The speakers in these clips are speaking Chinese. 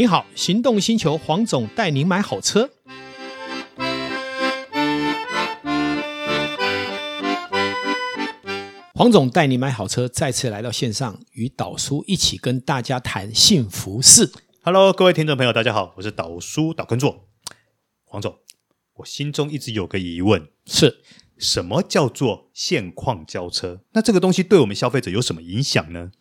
你好，行动星球黄总带您买好车。黄总带你买好车，再次来到线上，与导叔一起跟大家谈幸福事。Hello，各位听众朋友，大家好，我是导叔导根座黄总。我心中一直有个疑问，是什么叫做现况交车？那这个东西对我们消费者有什么影响呢？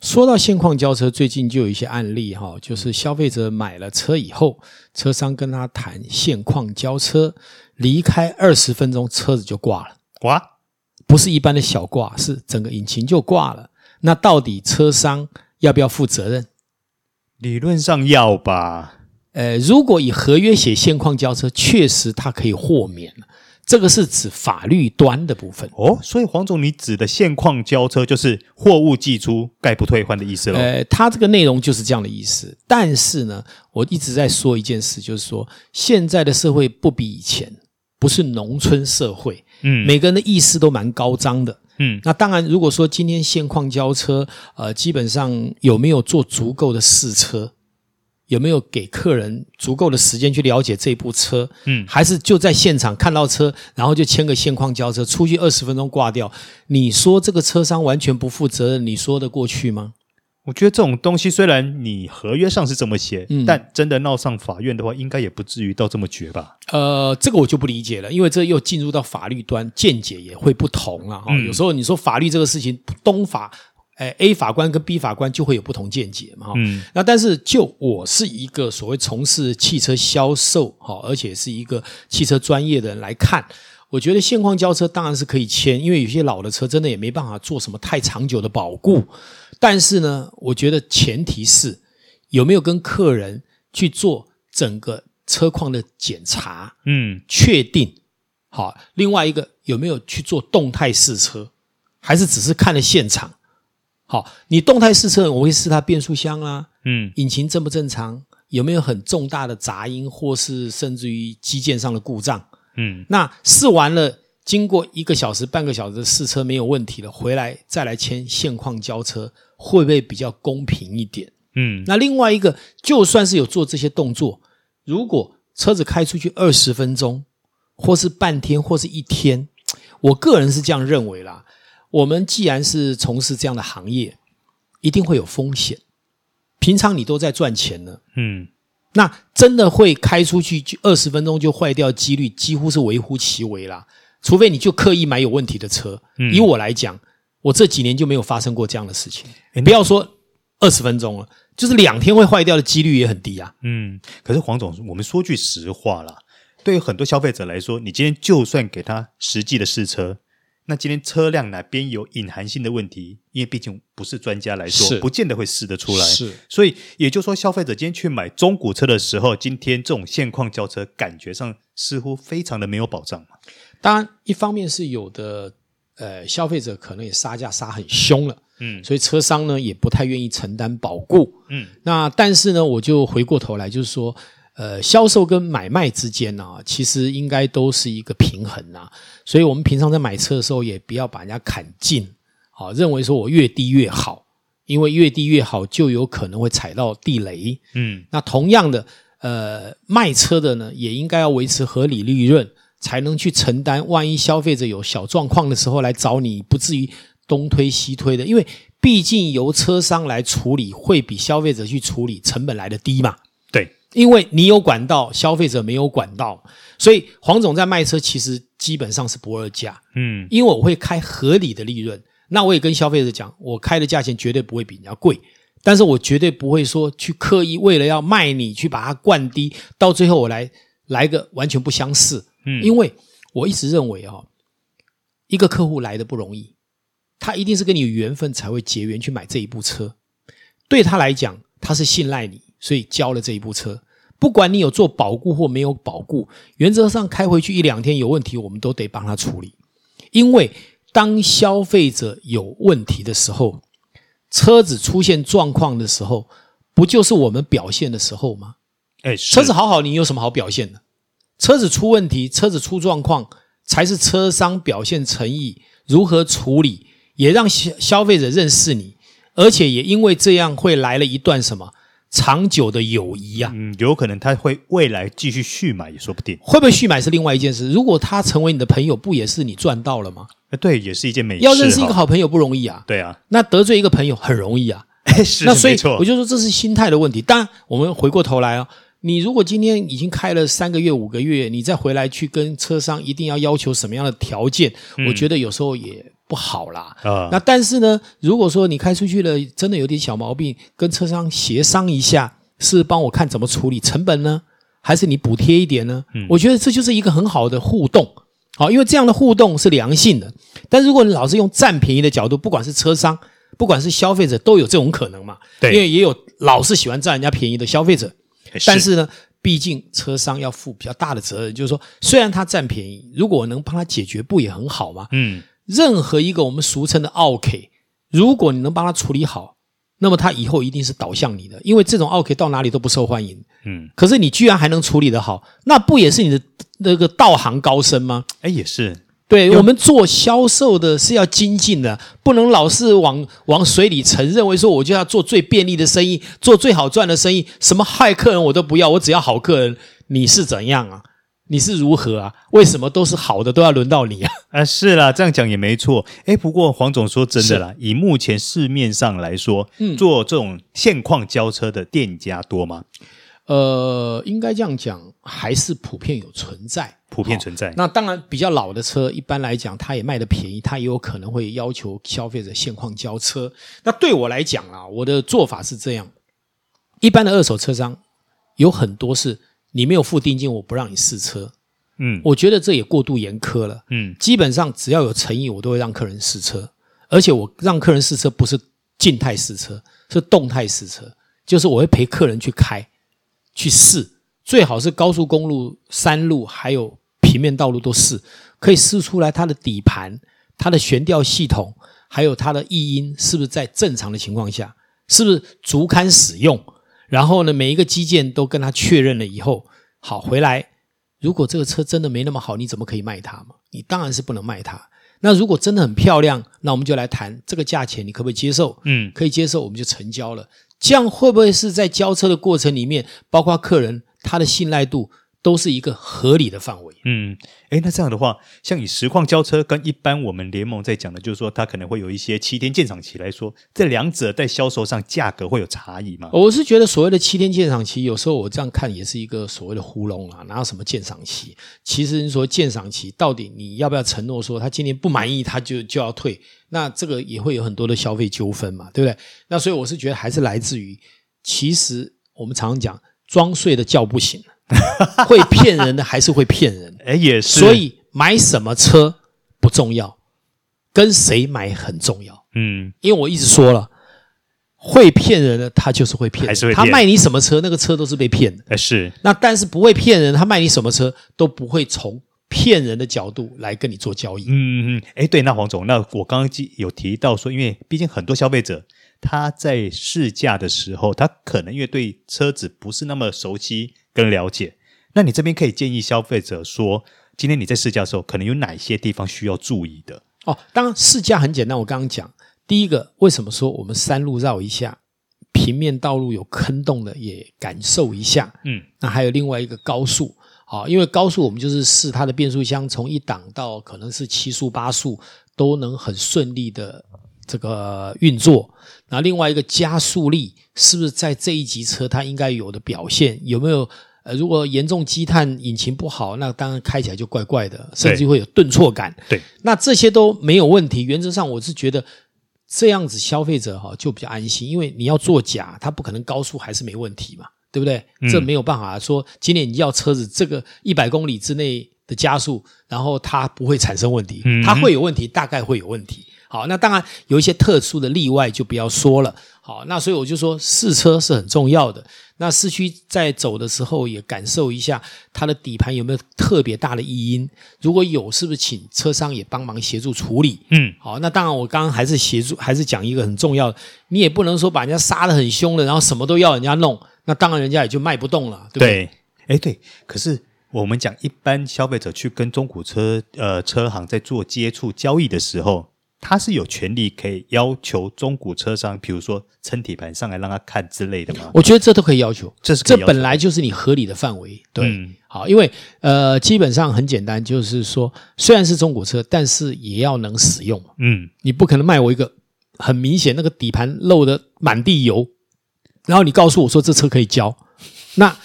说到现况交车，最近就有一些案例哈，就是消费者买了车以后，车商跟他谈现况交车，离开二十分钟，车子就挂了。挂？不是一般的小挂，是整个引擎就挂了。那到底车商要不要负责任？理论上要吧。呃，如果以合约写现况交车，确实他可以豁免。这个是指法律端的部分哦。所以黄总，你指的现况交车就是货物寄出概不退换的意思喽？呃，他这个内容就是这样的意思。但是呢，我一直在说一件事，就是说现在的社会不比以前。不是农村社会，嗯，每个人的意识都蛮高涨的，嗯，那当然，如果说今天现况交车，呃，基本上有没有做足够的试车，有没有给客人足够的时间去了解这部车，嗯，还是就在现场看到车，然后就签个现况交车，出去二十分钟挂掉，你说这个车商完全不负责任，你说得过去吗？我觉得这种东西虽然你合约上是这么写，嗯，但真的闹上法院的话，应该也不至于到这么绝吧？呃，这个我就不理解了，因为这又进入到法律端，见解也会不同了哈。嗯，有时候你说法律这个事情，东法，诶，A 法官跟 B 法官就会有不同见解嘛。嗯，那但是就我是一个所谓从事汽车销售哈，而且是一个汽车专业的人来看，我觉得现况交车当然是可以签，因为有些老的车真的也没办法做什么太长久的保固。但是呢，我觉得前提是有没有跟客人去做整个车况的检查，嗯，确定好。另外一个有没有去做动态试车，还是只是看了现场？好，你动态试车，我会试它变速箱啊，嗯，引擎正不正常，有没有很重大的杂音，或是甚至于机件上的故障，嗯，那试完了。经过一个小时、半个小时的试车没有问题了，回来再来签现况交车，会不会比较公平一点？嗯，那另外一个，就算是有做这些动作，如果车子开出去二十分钟，或是半天，或是一天，我个人是这样认为啦。我们既然是从事这样的行业，一定会有风险。平常你都在赚钱呢，嗯，那真的会开出去就二十分钟就坏掉，几率几乎是微乎其微啦。除非你就刻意买有问题的车，嗯、以我来讲，我这几年就没有发生过这样的事情。你不要说二十分钟了，就是两天会坏掉的几率也很低啊。嗯，可是黄总，我们说句实话啦，对于很多消费者来说，你今天就算给他实际的试车，那今天车辆哪边有隐含性的问题，因为毕竟不是专家来说，不见得会试得出来。是，所以也就是说，消费者今天去买中古车的时候，今天这种现况轿车，感觉上似乎非常的没有保障嘛。当然，一方面是有的，呃，消费者可能也杀价杀很凶了，嗯，所以车商呢也不太愿意承担保固，嗯，那但是呢，我就回过头来就是说，呃，销售跟买卖之间呢，啊，其实应该都是一个平衡啊，所以我们平常在买车的时候，也不要把人家砍尽，啊，认为说我越低越好，因为越低越好就有可能会踩到地雷，嗯，那同样的，呃，卖车的呢也应该要维持合理利润。才能去承担，万一消费者有小状况的时候来找你，不至于东推西推的。因为毕竟由车商来处理，会比消费者去处理成本来的低嘛。对，因为你有管道，消费者没有管道，所以黄总在卖车其实基本上是不二价。嗯，因为我会开合理的利润，那我也跟消费者讲，我开的价钱绝对不会比人家贵，但是我绝对不会说去刻意为了要卖你去把它灌低，到最后我来来个完全不相似。嗯，因为我一直认为啊，一个客户来的不容易，他一定是跟你有缘分才会结缘去买这一部车。对他来讲，他是信赖你，所以交了这一部车。不管你有做保固或没有保固，原则上开回去一两天有问题，我们都得帮他处理。因为当消费者有问题的时候，车子出现状况的时候，不就是我们表现的时候吗？哎，车子好好，你有什么好表现的？车子出问题，车子出状况，才是车商表现诚意，如何处理，也让消消费者认识你，而且也因为这样会来了一段什么长久的友谊啊。嗯，有可能他会未来继续续买也说不定。会不会续买是另外一件事。如果他成为你的朋友，不也是你赚到了吗？对，也是一件美事。要认识一个好朋友不容易啊。对啊，那得罪一个朋友很容易啊。是，那所以。我就说这是心态的问题。当然，我们回过头来哦，你如果今天已经开了三个月、五个月，你再回来去跟车商一定要要求什么样的条件，嗯、我觉得有时候也不好啦。啊，那但是呢，如果说你开出去了，真的有点小毛病，跟车商协商一下，是帮我看怎么处理成本呢，还是你补贴一点呢？嗯、我觉得这就是一个很好的互动。好，因为这样的互动是良性的。但如果你老是用占便宜的角度，不管是车商。不管是消费者都有这种可能嘛？对，因为也有老是喜欢占人家便宜的消费者。是但是呢，毕竟车商要负比较大的责任，就是说，虽然他占便宜，如果我能帮他解决，不也很好吗？嗯，任何一个我们俗称的奥 K，，如果你能帮他处理好，那么他以后一定是导向你的，因为这种奥 K 到哪里都不受欢迎。嗯，可是你居然还能处理得好，那不也是你的那个道行高深吗？哎，也是。对我们做销售的是要精进的，不能老是往往水里沉，认为说我就要做最便利的生意，做最好赚的生意，什么害客人我都不要，我只要好客人。你是怎样啊？你是如何啊？为什么都是好的都要轮到你啊？啊，是啦，这样讲也没错。哎，不过黄总说真的啦，以目前市面上来说，嗯，做这种现况交车的店家多吗？呃，应该这样讲，还是普遍有存在，普遍存在。那当然，比较老的车，一般来讲，它也卖的便宜，它也有可能会要求消费者现况交车。那对我来讲啊，我的做法是这样：一般的二手车商有很多是你没有付定金，我不让你试车。嗯，我觉得这也过度严苛了。嗯，基本上只要有诚意，我都会让客人试车，而且我让客人试车不是静态试车，是动态试车，就是我会陪客人去开。去试，最好是高速公路、山路还有平面道路都试，可以试出来它的底盘、它的悬吊系统，还有它的异音是不是在正常的情况下，是不是足堪使用。然后呢，每一个基建都跟他确认了以后，好回来。如果这个车真的没那么好，你怎么可以卖它嘛？你当然是不能卖它。那如果真的很漂亮，那我们就来谈这个价钱，你可不可以接受？嗯，可以接受，我们就成交了。这样会不会是在交车的过程里面，包括客人他的信赖度都是一个合理的范围？嗯，诶，那这样的话，像以实况交车跟一般我们联盟在讲的，就是说它可能会有一些七天鉴赏期来说，这两者在销售上价格会有差异吗？我是觉得所谓的七天鉴赏期，有时候我这样看也是一个所谓的糊弄啊，哪有什么鉴赏期？其实你说鉴赏期到底你要不要承诺说他今天不满意他就就要退？那这个也会有很多的消费纠纷嘛，对不对？那所以我是觉得还是来自于，其实我们常常讲装睡的觉不醒，会骗人的还是会骗人。哎，也是。所以买什么车不重要，跟谁买很重要。嗯，因为我一直说了，会骗人的他就是会骗人，还是会骗。他卖你什么车，那个车都是被骗的。哎，是。那但是不会骗人，他卖你什么车都不会从。骗人的角度来跟你做交易，嗯嗯，哎，对，那黄总，那我刚刚有提到说，因为毕竟很多消费者他在试驾的时候，他可能因为对车子不是那么熟悉跟了解，那你这边可以建议消费者说，今天你在试驾的时候，可能有哪些地方需要注意的？哦，当然试驾很简单，我刚刚讲，第一个，为什么说我们山路绕一下，平面道路有坑洞的也感受一下，嗯，那还有另外一个高速。好，因为高速我们就是试它的变速箱从一档到可能是七速八速都能很顺利的这个运作。那另外一个加速力是不是在这一级车它应该有的表现？有没有？呃，如果严重积碳，引擎不好，那当然开起来就怪怪的，甚至会有顿挫感。对，那这些都没有问题。原则上我是觉得这样子消费者哈就比较安心，因为你要作假，它不可能高速还是没问题嘛。对不对？这没有办法说，今年你要车子这个一百公里之内的加速，然后它不会产生问题，它会有问题，大概会有问题。好，那当然有一些特殊的例外就不要说了。好，那所以我就说试车是很重要的。那市区在走的时候也感受一下它的底盘有没有特别大的异音，如果有，是不是请车商也帮忙协助处理？嗯，好，那当然我刚刚还是协助，还是讲一个很重要的，你也不能说把人家杀的很凶了，然后什么都要人家弄。那当然，人家也就卖不动了，对不对？哎，对。可是我们讲，一般消费者去跟中古车呃车行在做接触交易的时候，他是有权利可以要求中古车商，比如说撑底盘上来让他看之类的吗？我觉得这都可以要求，这是这本来就是你合理的范围。对，嗯、好，因为呃，基本上很简单，就是说虽然是中古车，但是也要能使用。嗯，你不可能卖我一个很明显那个底盘漏的满地油，然后你告诉我说这车可以交，那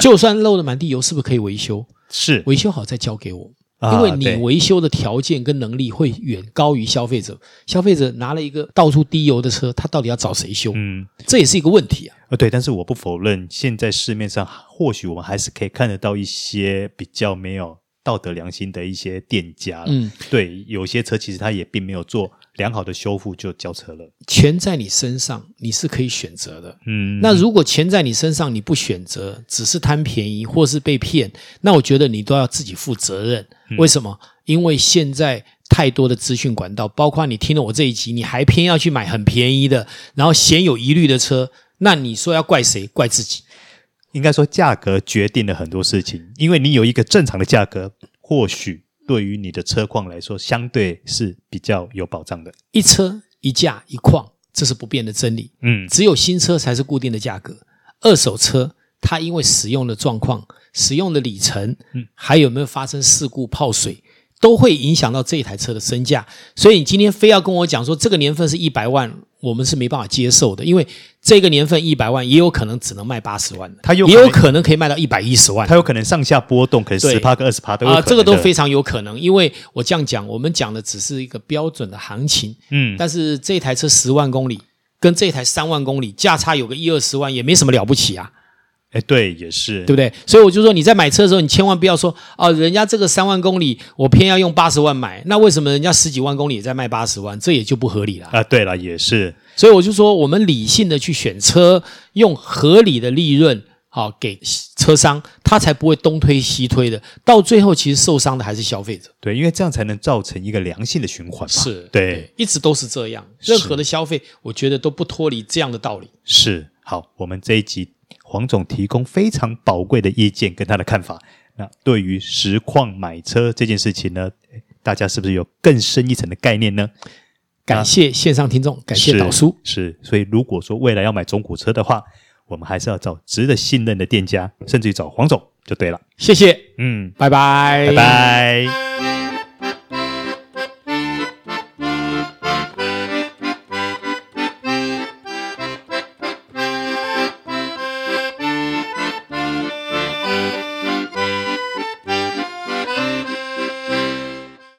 就算漏的满地油，是不是可以维修？是，维修好再交给我。因为你维修的条件跟能力会远高于消费者，消费者拿了一个到处滴油的车，他到底要找谁修？嗯，这也是一个问题啊。呃，对，但是我不否认，现在市面上或许我们还是可以看得到一些比较没有道德良心的一些店家。嗯，对，有些车其实他也并没有做。良好的修复就交车了，钱在你身上，你是可以选择的。嗯，那如果钱在你身上，你不选择，只是贪便宜或是被骗，那我觉得你都要自己负责任。嗯，为什么？因为现在太多的资讯管道，包括你听了我这一集，你还偏要去买很便宜的，然后鲜有疑虑的车，那你说要怪谁？怪自己。应该说价格决定了很多事情，因为你有一个正常的价格，或许。对于你的车况来说，相对是比较有保障的。一车一价一况，这是不变的真理。嗯，只有新车才是固定的价格，二手车它因为使用的状况、使用的里程，嗯，还有没有发生事故、泡水，都会影响到这一台车的身价。所以你今天非要跟我讲说这个年份是一百万。我们是没办法接受的，因为这个年份一百万也有可能只能卖八十万的，它有也有可能可以卖到一百一十万，它有可能上下波动，可能十趴跟二十趴都有可能。啊、呃，这个都非常有可能，因为我这样讲，我们讲的只是一个标准的行情，嗯，但是这台车十万公里跟这台三万公里价差有个一二十万，也没什么了不起啊。哎，对，也是，对不对？所以我就说，你在买车的时候，你千万不要说哦，人家这个三万公里，我偏要用八十万买，那为什么人家十几万公里也在卖八十万？这也就不合理了啊。对了，也是。所以我就说，我们理性的去选车，用合理的利润，好给车商，他才不会东推西推的，到最后其实受伤的还是消费者。对，因为这样才能造成一个良性的循环嘛。是对，对，一直都是这样。任何的消费，我觉得都不脱离这样的道理。是。好，我们这一集。黄总提供非常宝贵的意见跟他的看法。那对于实况买车这件事情呢，大家是不是有更深一层的概念呢？感谢线上听众，感谢导叔。是，所以如果说未来要买中古车的话，我们还是要找值得信任的店家，甚至于找黄总就对了。谢谢，嗯，拜拜，拜拜。